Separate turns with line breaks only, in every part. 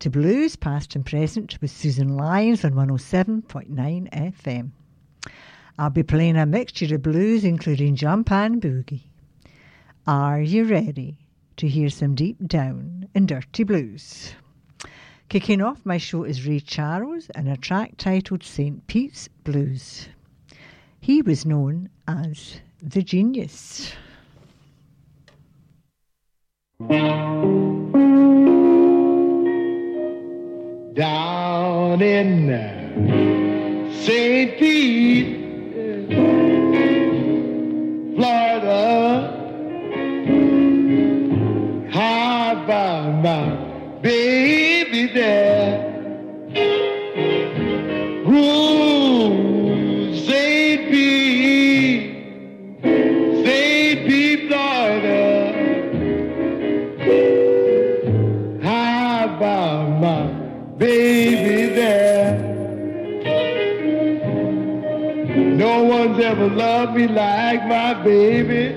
to Blues, past and present, with Susan Lyons on 107.9 FM. I'll be playing a mixture of blues, including jump and boogie. Are you ready to hear some deep down and dirty blues? Kicking off my show is Ray Charles and a track titled St. Pete's Blues. He was known as the genius.
Down in St. Pete, Florida, how about my baby there? Loved me like my baby.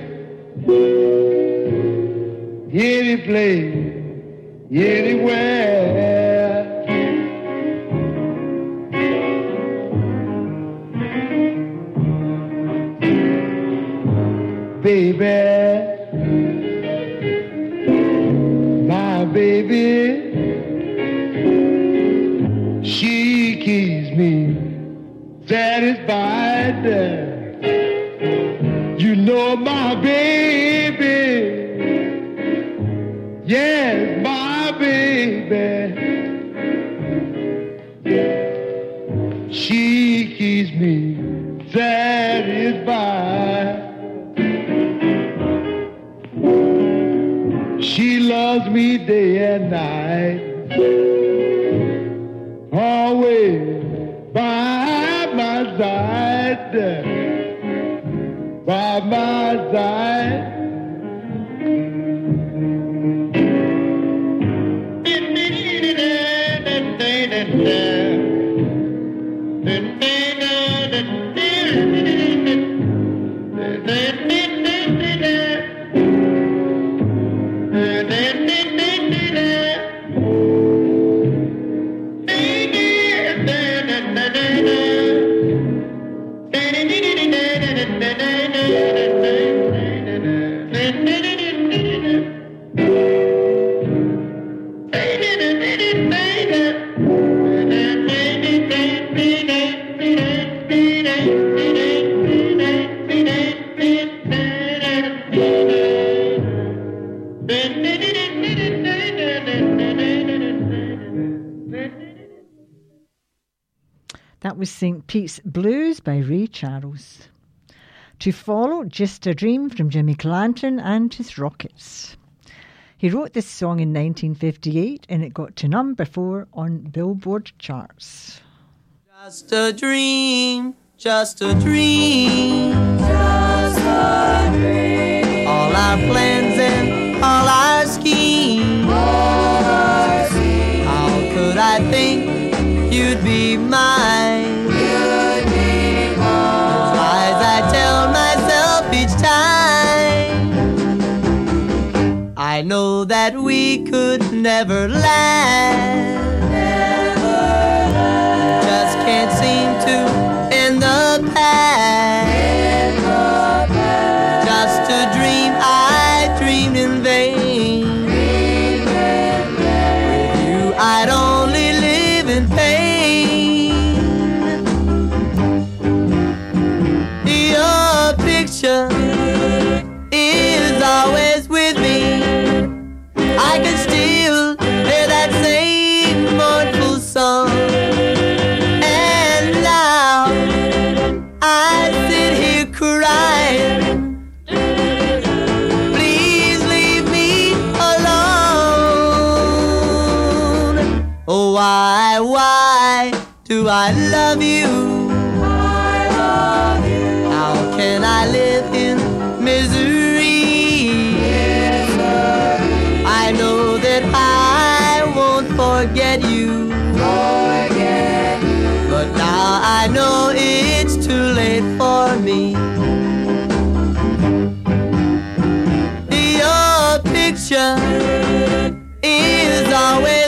Any anywhere. Satisfied. She loves me day and night. Always by my side. By my side.
St. Blues by Ray Charles. To follow, Just a Dream from Jimmy Clanton and his Rockets. He wrote this song in 1958 and it got to number four on Billboard charts.
Just a dream, just a dream. Just a dream. All our plans that we could never last. Do I love you? How can I live in misery? I know that I won't forget you. But now I know it's too late for me. Your picture is always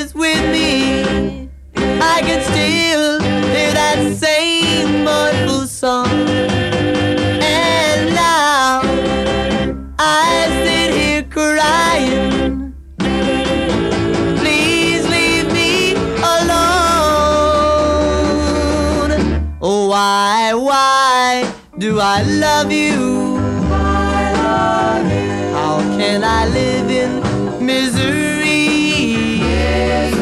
I love you? I love you. How can I live in misery? misery.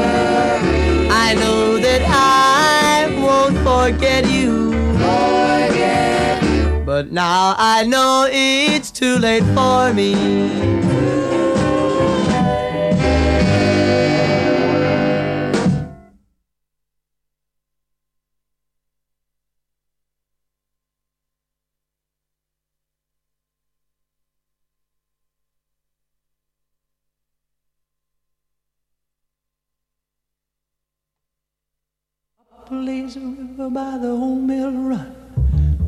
I know that I won't forget you. Forget you. But now I know it's too late for me.
Lazy river by the old mill run.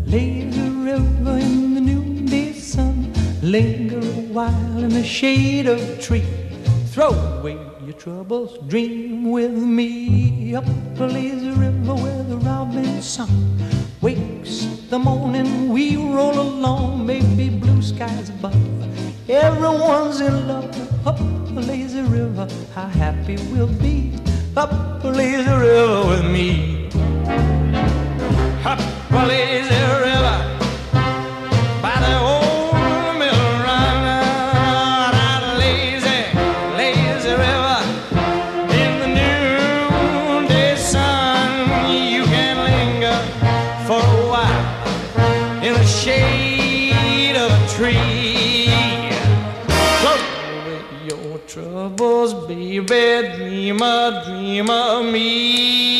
Lazy river in the noonday sun. Linger a while in the shade of a tree. Throw away your troubles, dream with me. Up the lazy river where the robin song wakes the morning. We roll along, maybe blue skies above. Everyone's in love. Up the lazy river, how happy we'll be up a lazy river with me. A lazy river by the old mill run. Out lazy, lazy river in the noonday sun. You can linger for a while in the shade of a tree. Throw away your troubles, baby. Dream a dream of me.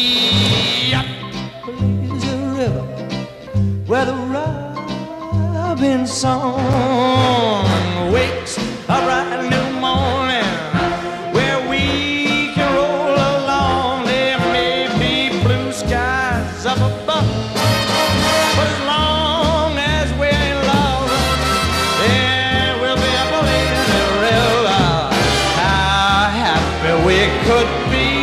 Where the robin song wakes a bright new morning where we can roll along. There may be blue skies up above, but as long as we're in love, there will be a lazy river. Uh, how happy we could be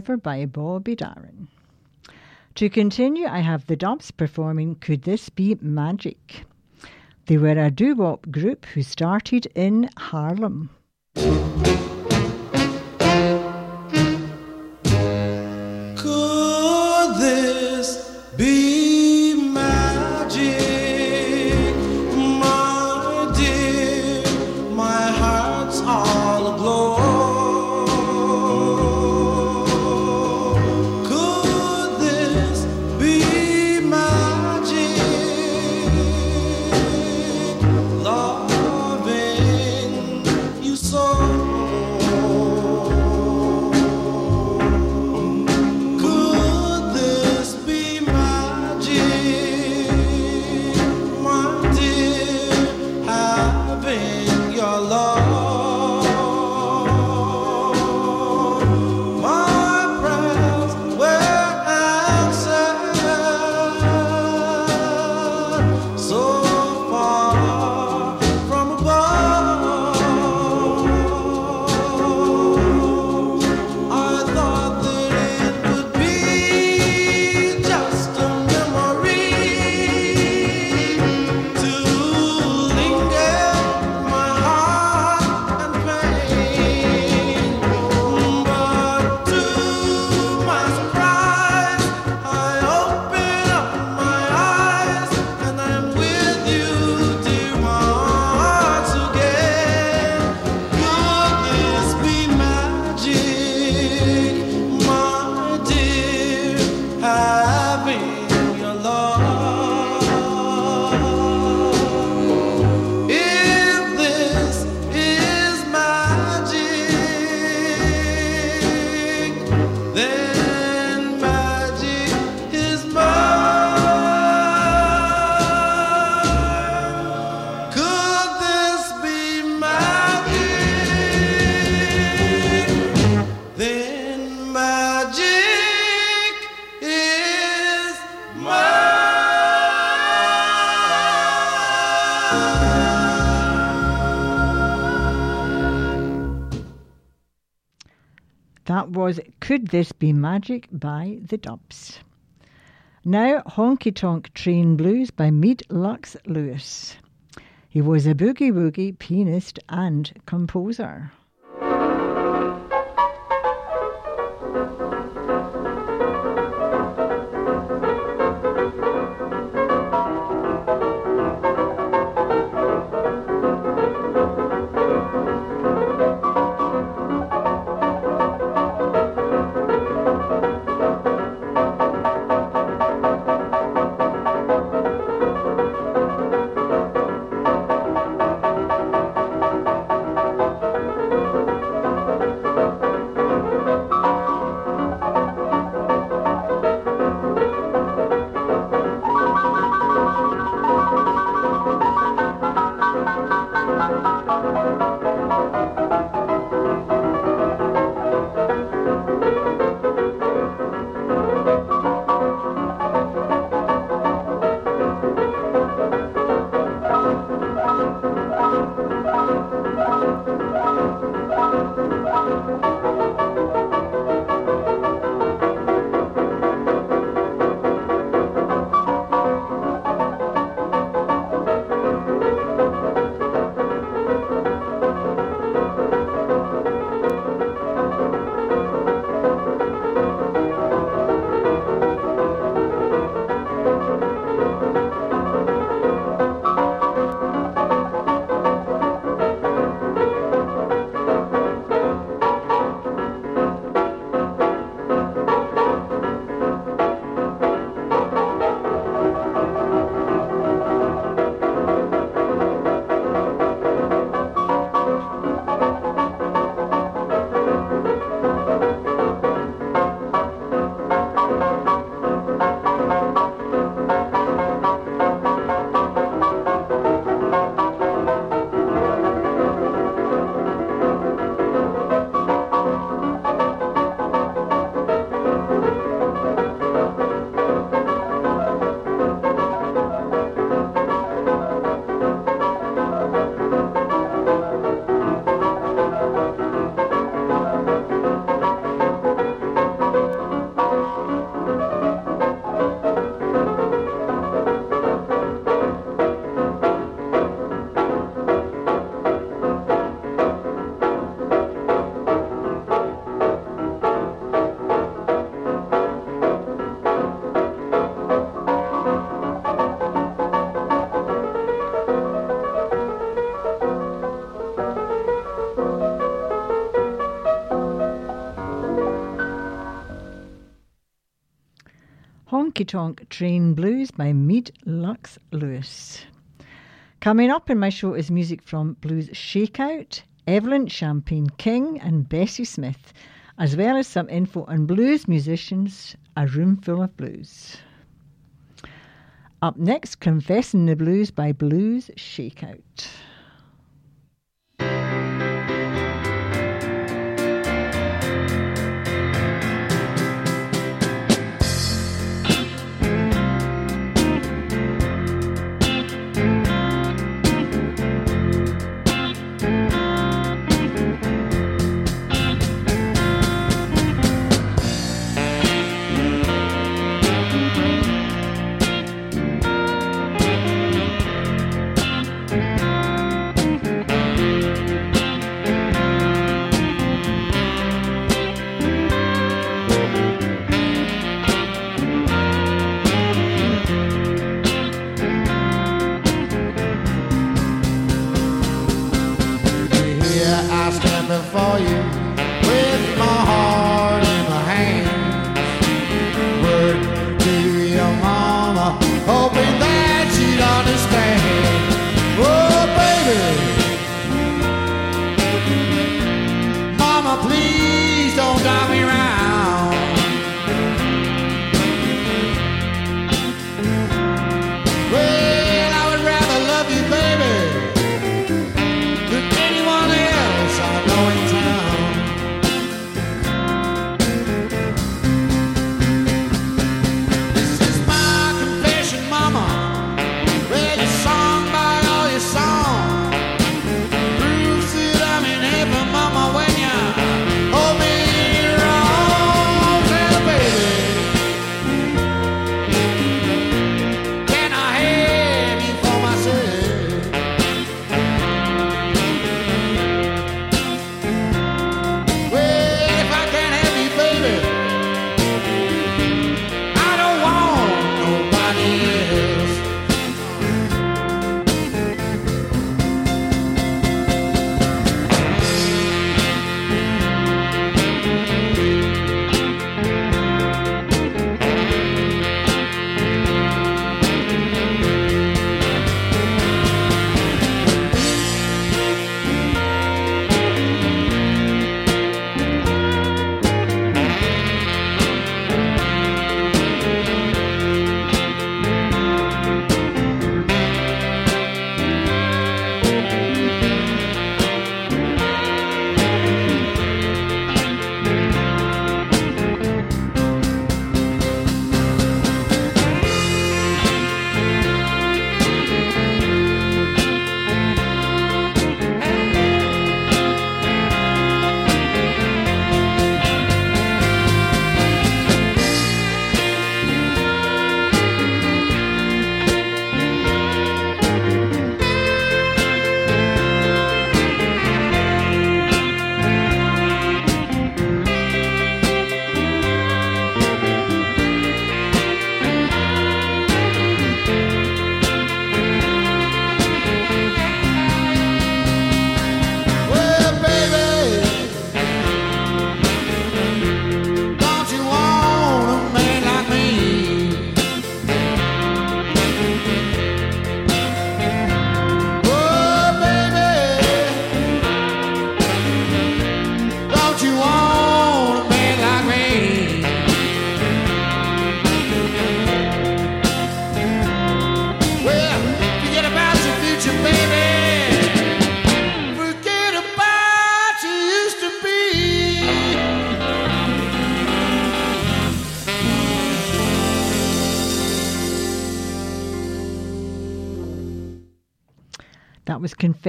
By Bobby Darin. To continue, I have the Dubs performing Could This Be Magic? They were a doo wop group who started in Harlem.
This Be Magic
by the Dubs. Now, Honky Tonk Train Blues by Meade Lux Lewis. He was a boogie woogie pianist and composer. Tonk Train Blues by Meade Lux Lewis. Coming up in my show is music from Blues Shakeout, Evelyn Champagne King, and Bessie Smith, as well as some info on blues musicians, a room full of blues. Up next, Confessing the Blues by Blues Shakeout.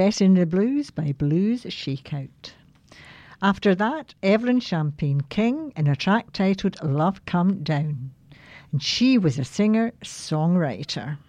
Confess in
the Blues by Blues Shakeout. After that, Evelyn Champagne King in a track titled Love Come Down. And she was a singer songwriter.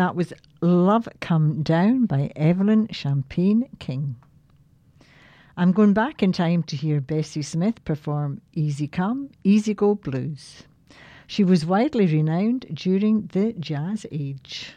That
was Love Come Down by Evelyn Champagne King. I'm going back in time to hear Bessie Smith perform Easy Come, Easy Go Blues. She was widely renowned during the Jazz Age.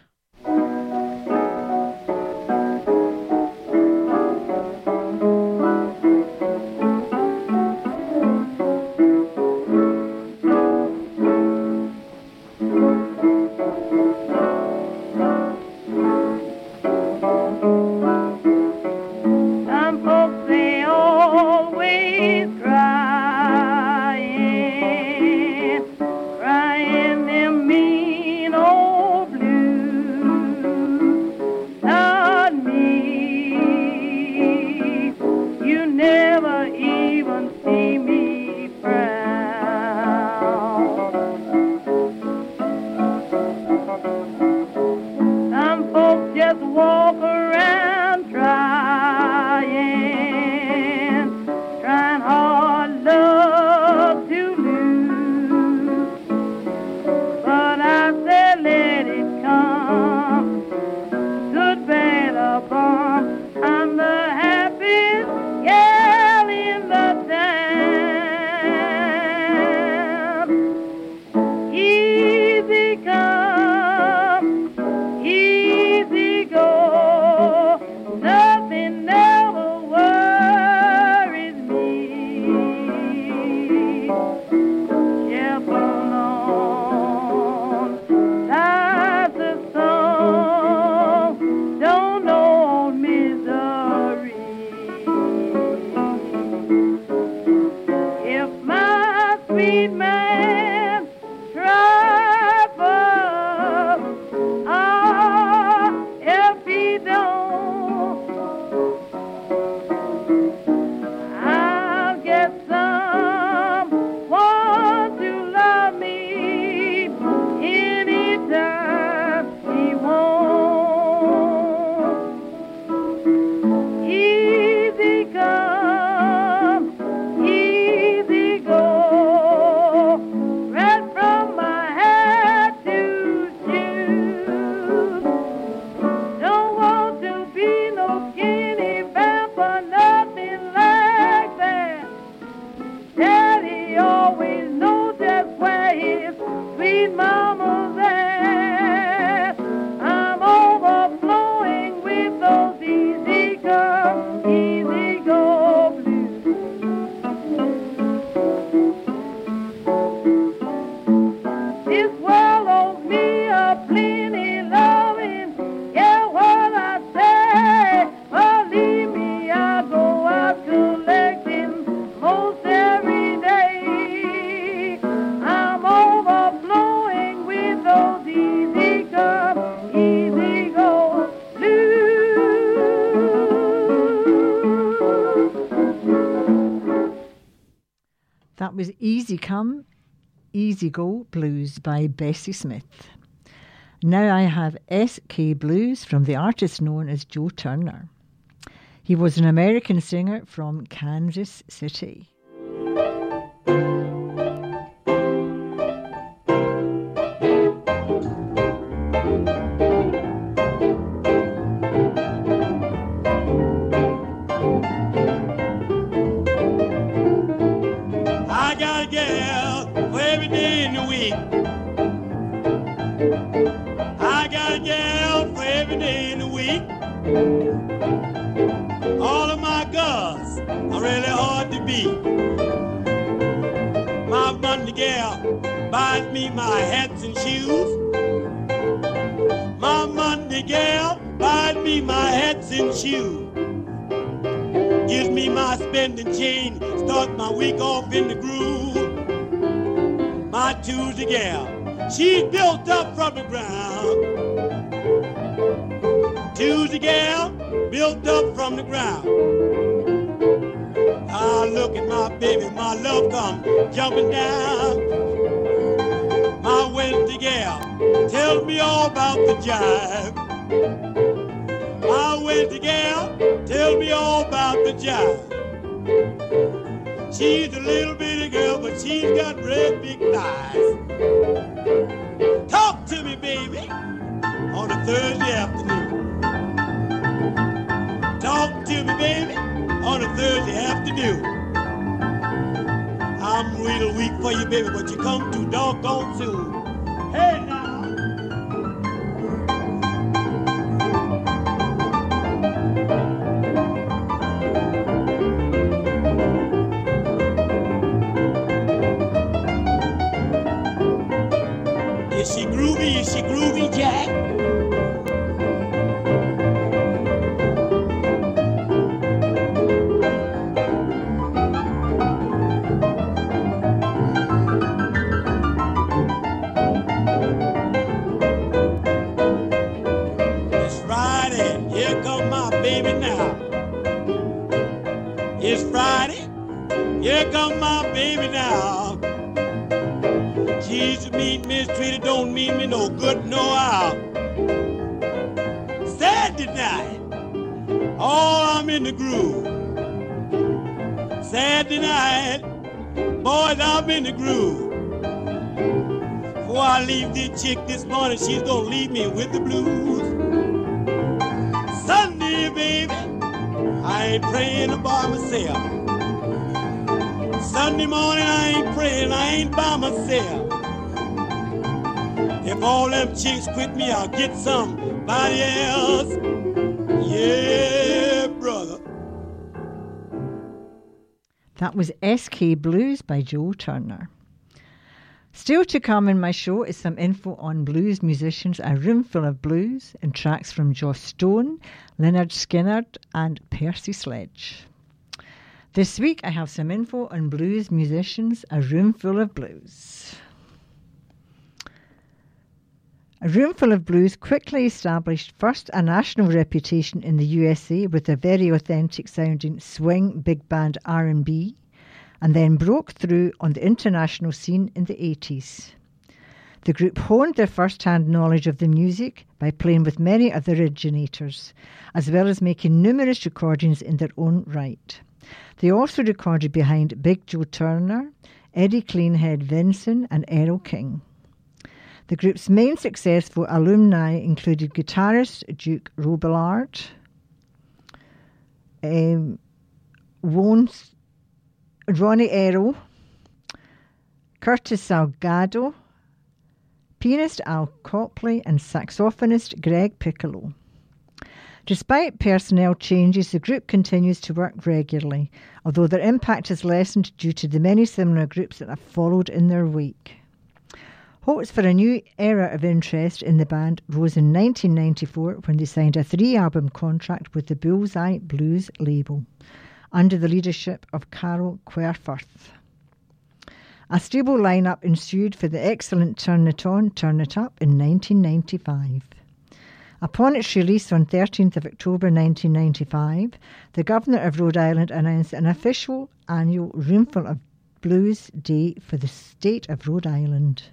Easy Come, Easy Go Blues by Bessie Smith. Now I have SK Blues from the artist known as Joe Turner. He was an American singer from Kansas City.
All of my girls are really hard to beat. My Monday gal buys me my hats and shoes. My Monday gal buys me my hats and shoes. Gives me my spending change, starts my week off in the groove. My Tuesday gal, she's built up from the ground. Tuesday gal, built up from the ground. I look at my baby, my love come jumping down. My Wednesday gal, tell me all about the jive. My Wednesday gal, tell me all about the jive. She's a little bitty girl, but she's got red big thighs. Talk to me, baby, on a Thursday afternoon. Baby, on a Thursday afternoon. I'm real weak for you, baby, but you come too doggone soon. Hey now. She's mistreated, don't mean me no good, no how. Saturday night, oh, I'm in the groove. Saturday night, boys, I'm in the groove. Before I leave this chick this morning, she's gonna leave me with the blues. Sunday, baby, I ain't praying by myself. Sunday morning, I ain't praying, I ain't by myself. If all them chicks quit me, I'll get somebody else. Yeah, brother.
That was SK Blues by Joe Turner. Still to come in my show is some info on blues musicians, a room full of blues, and tracks from Joss Stone, Lynyrd Skynyrd, and Percy Sledge. This week I have some info on blues musicians, a room full of blues. A Roomful of Blues quickly established first a national reputation in the USA with a very authentic sounding swing big band R&B and then broke through on the international scene in the 80s. The group honed their first-hand knowledge of the music by playing with many of the originators, as well as making numerous recordings in their own right. They also recorded behind Big Joe Turner, Eddie Cleanhead Vinson, and Earl King. The group's main successful alumni included guitarist Duke Robillard, um, Ronnie Earl, Curtis Salgado, pianist Al Copley, and saxophonist Greg Piccolo. Despite personnel changes, the group continues to work regularly, although their impact has lessened due to the many similar groups that have followed in their wake. Hopes for a new era of interest in the band rose in 1994 when they signed a three album contract with the Bullseye Blues label under the leadership of Carol Querforth. A stable lineup ensued for the excellent Turn It On, Turn It Up in 1995. Upon its release on 13th of October 1995, the Governor of Rhode Island announced an official annual Roomful of Blues Day for the state of Rhode Island.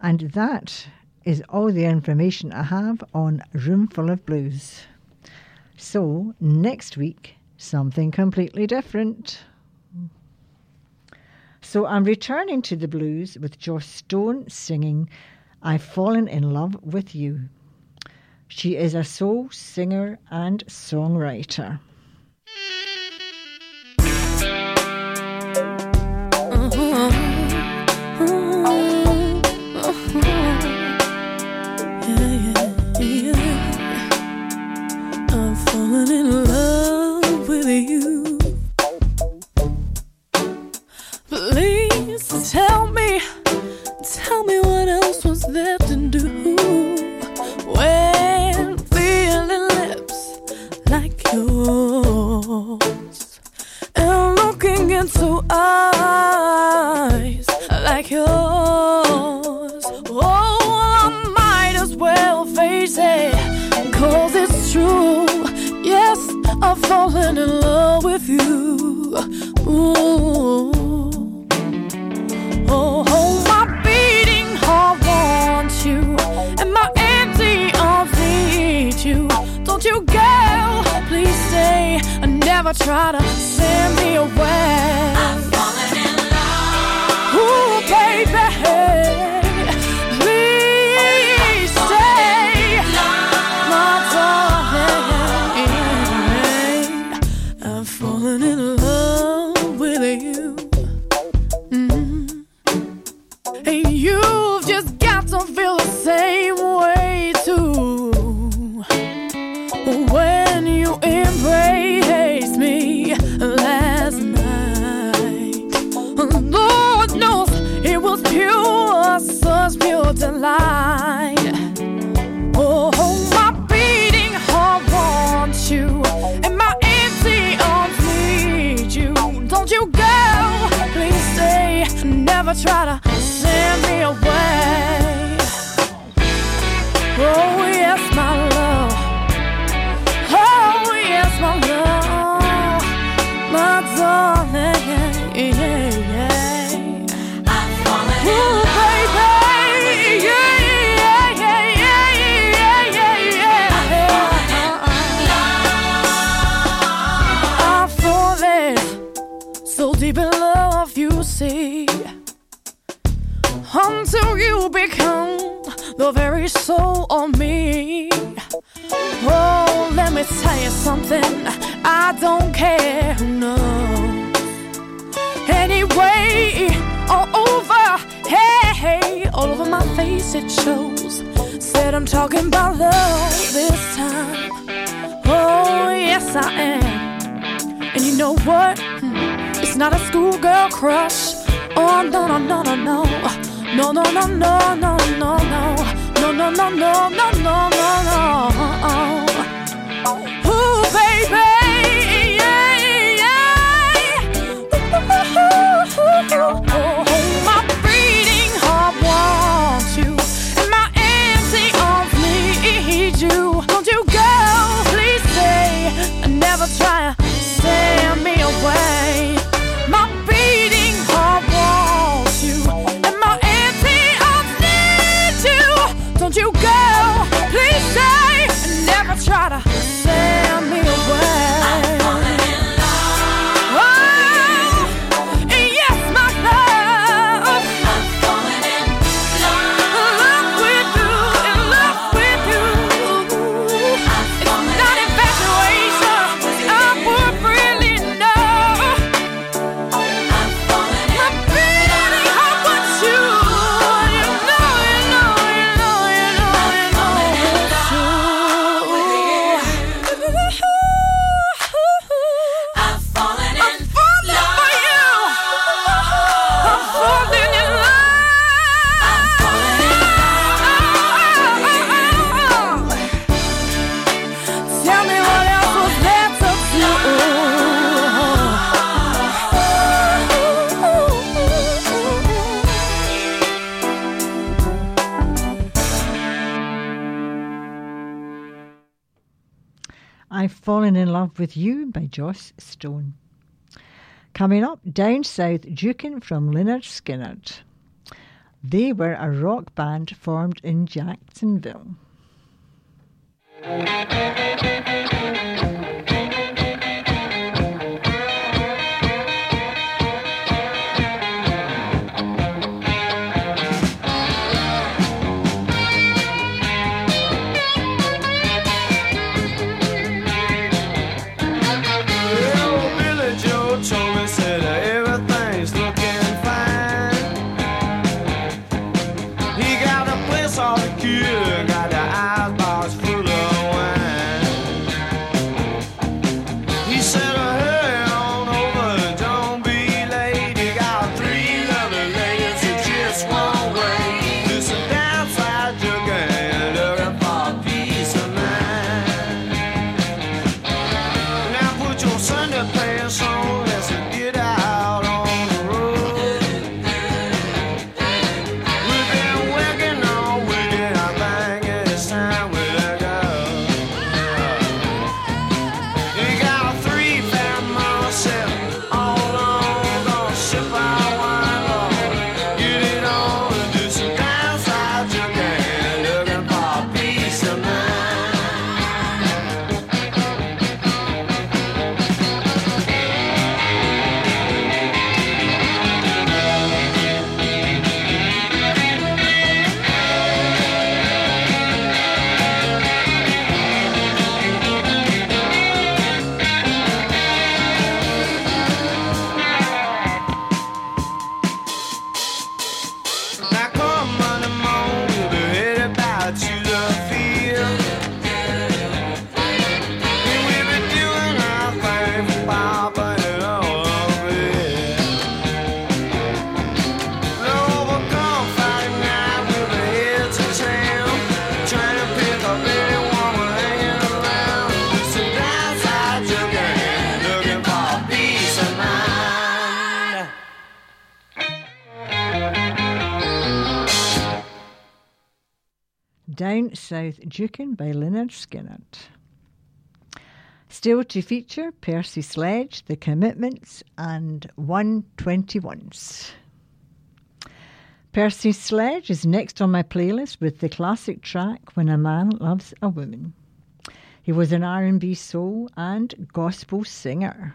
And that is all the information I have on Roomful of Blues. So, next week, something completely different. So, I'm returning to the blues with Joss Stone singing I've Fallen in Love with You. She is a soul singer and songwriter.
Mm-hmm. Mm-hmm. never try to send me away. yes I am. And you know what? It's not a schoolgirl crush. Oh no no no no no no no no no no no no no no no no no no Love with You
by Joss Stone.
Coming up, down south, Jukin' from Lynyrd Skynyrd. They were a rock band formed in Jacksonville. Down South Jukin' by Lynyrd Skynyrd. Still to feature Percy Sledge, The Commitments, and 121s. Percy Sledge is next on my playlist with the classic track When a Man Loves a Woman. He was an R&B soul and gospel singer.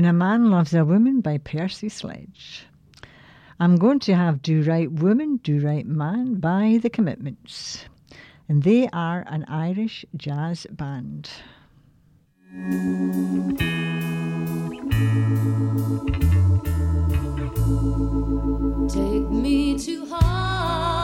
When a Man Loves a Woman
by Percy Sledge. I'm going to have Do Right Woman, Do Right Man by The Commitments. And they are an Irish jazz band.
Take me to heart.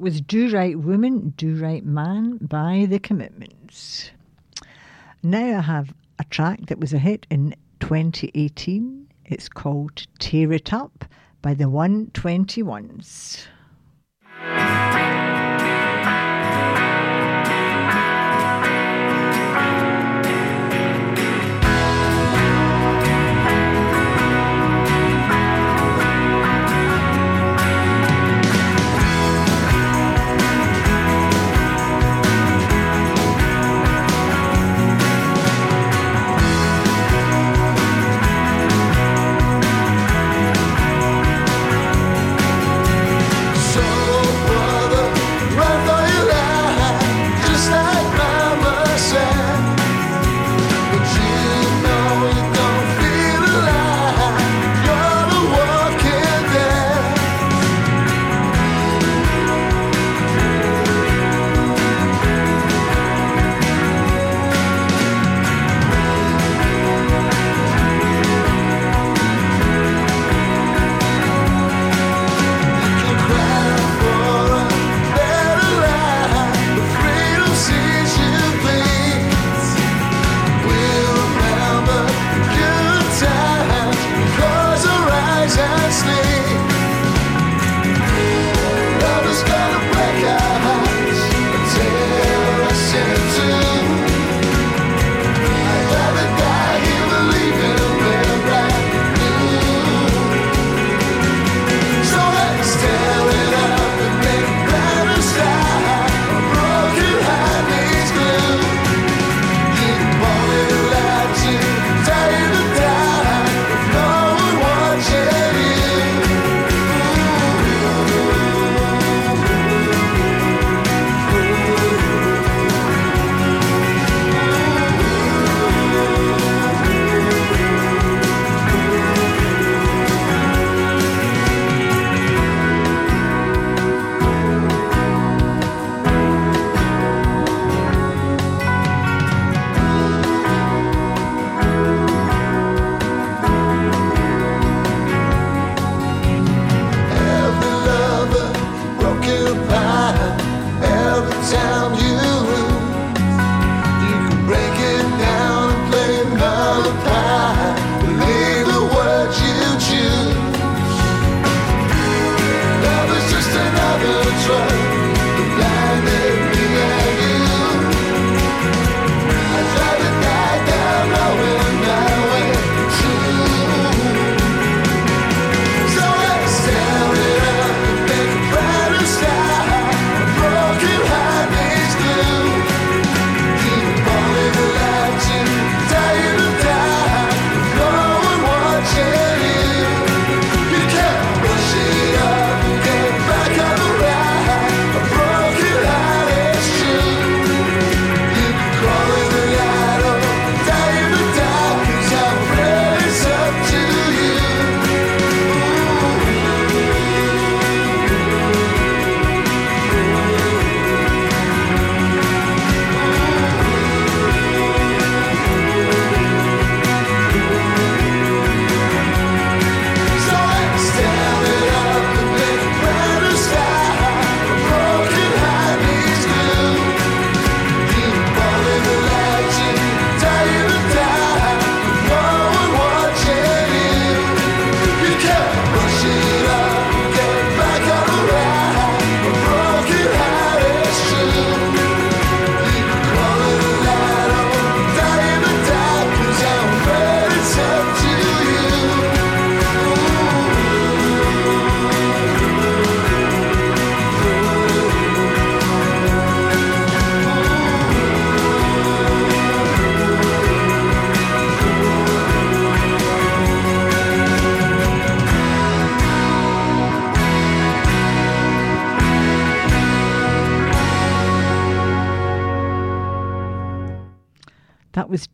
was Do Right Woman, Do Right Man by The Commitments. Now I have a track that was a hit in 2018. It's called Tear It Up by the 121s.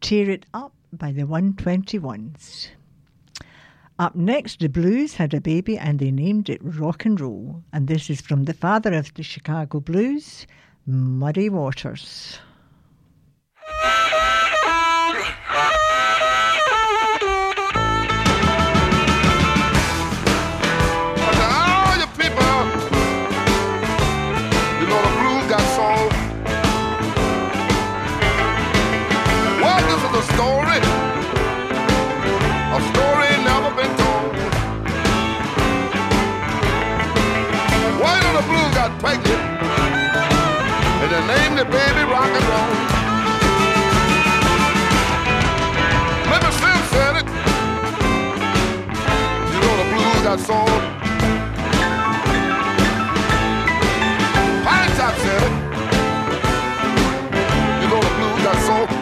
Tear
It Up by the 121s. Up next, the Blues had a baby and they named it Rock and Roll. And this is from the father of the Chicago Blues, Muddy Waters.
And they named the baby rock and roll. Maybe Slim said it. You know the blues got soul. Pine Top said it. You know the blues got soul.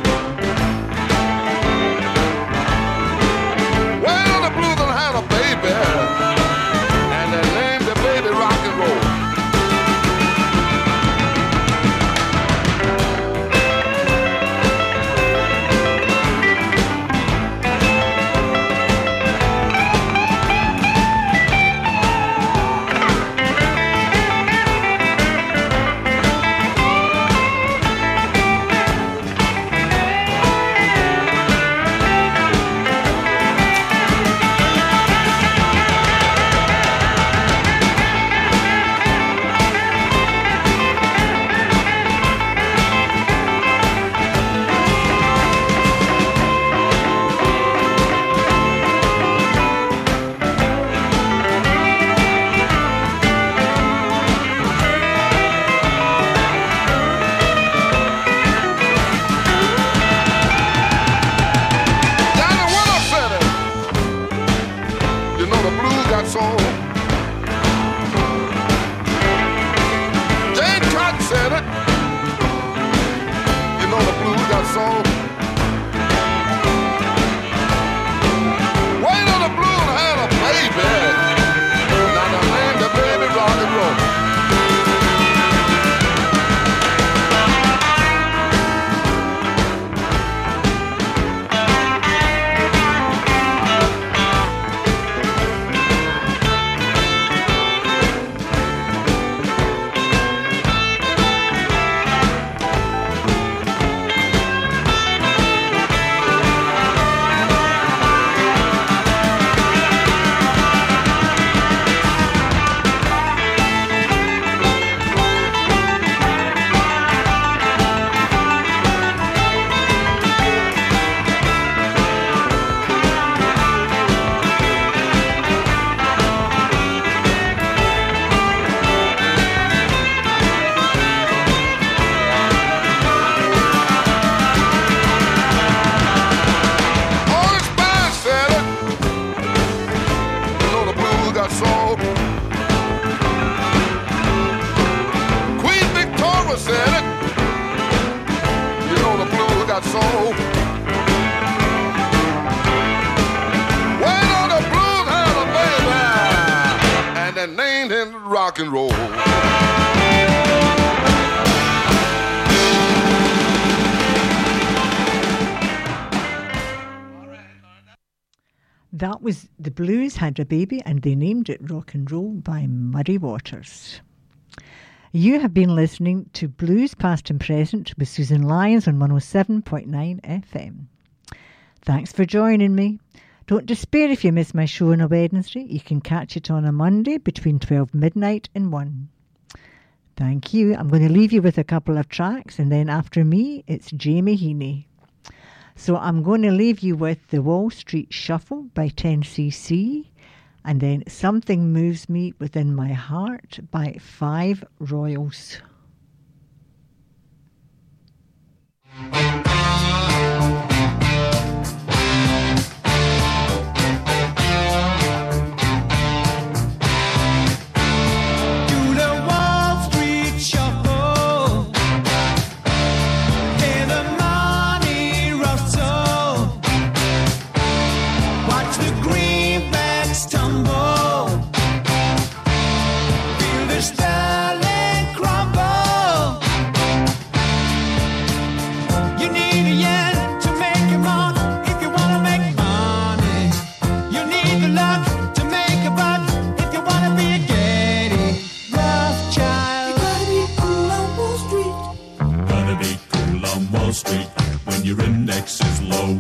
Queen Victoria said it. You know the blues got soul. When on the blues had a baby, and they named him rock and roll.
That was The Blues Had a Baby and they named it Rock and Roll by Muddy Waters. You have been listening to Blues Past and Present with Susan Lyons on 107.9 FM. Thanks for joining me. Don't despair if you miss my show on a Wednesday. You can catch it on a Monday between 12 midnight and 1. Thank you. I'm going to leave you with a couple of tracks and then after me, it's Jamie Heaney. So I'm going to leave you with the Wall Street Shuffle by 10cc and then Something Moves Me Within My Heart by Five
Royales. when your index is
low.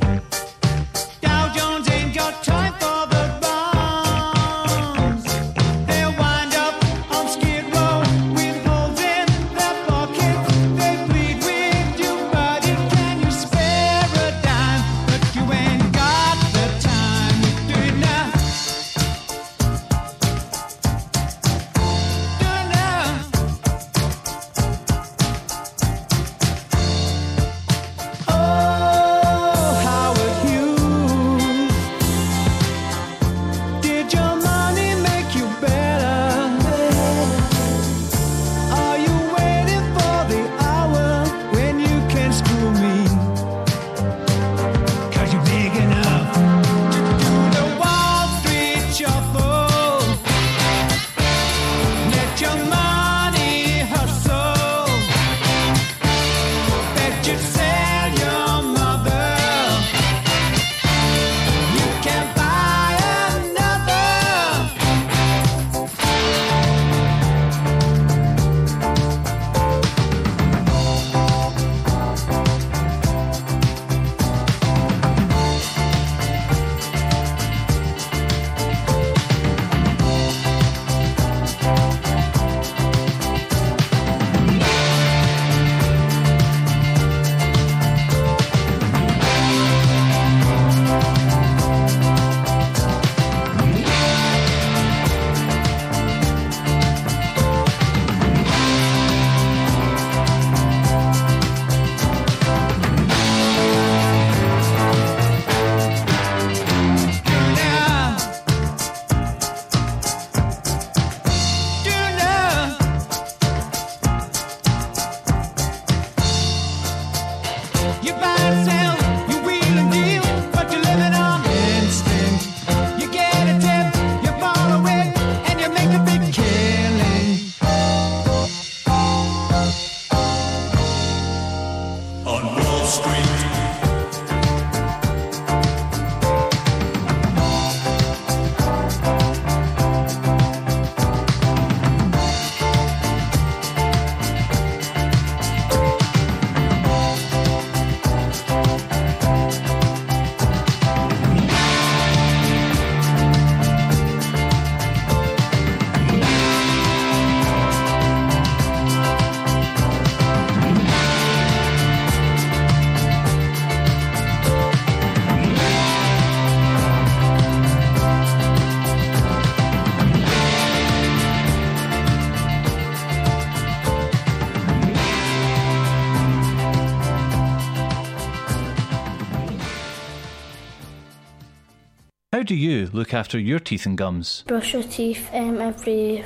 Do you look after your teeth and gums?
Brush your teeth um, every,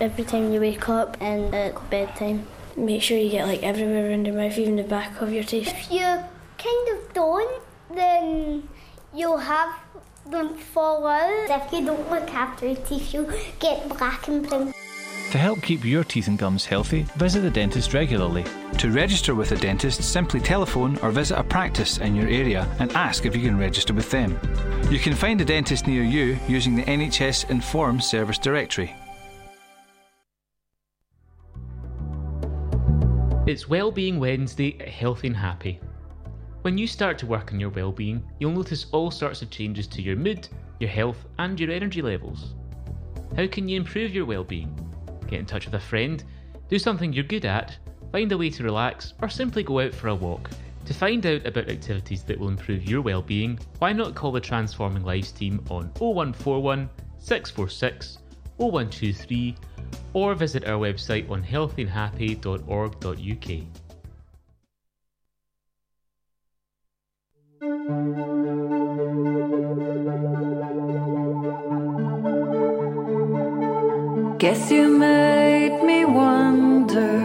every time you wake up and at bedtime. Make sure you get like everywhere around your mouth, even the back of your teeth.
If you kind of don't, then you'll have them fall out. If you don't look after your teeth, you'll get black and brown.
To help keep your teeth and gums healthy, visit the dentist regularly. To register with a dentist, simply telephone or visit a practice in your area and ask if you can register with them. You can find a dentist near you using the NHS Inform service directory.
It's Wellbeing Wednesday at Healthy and Happy. When you start to work on your well-being, you'll notice all sorts of changes to your mood, your health, and your energy levels. How can you improve your well-being? Get in touch with a friend, do something you're good at, find a way to relax, or simply go out for a walk. To find out about activities that will improve your well-being, why not call the Transforming Lives team on 0141 646 0123 or visit our website on healthyandhappy.org.uk.
Guess you made me wonder,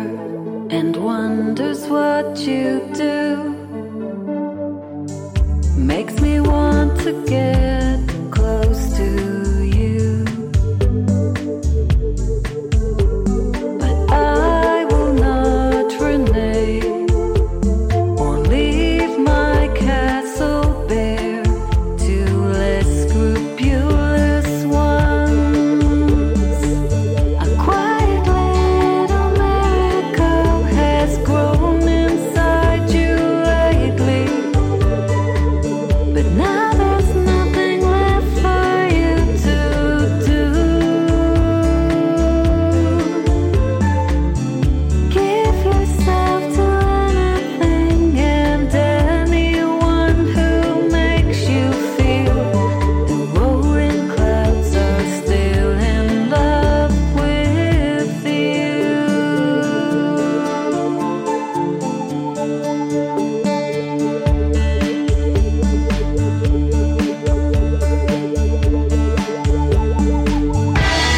and wonders what you do. Makes me want to get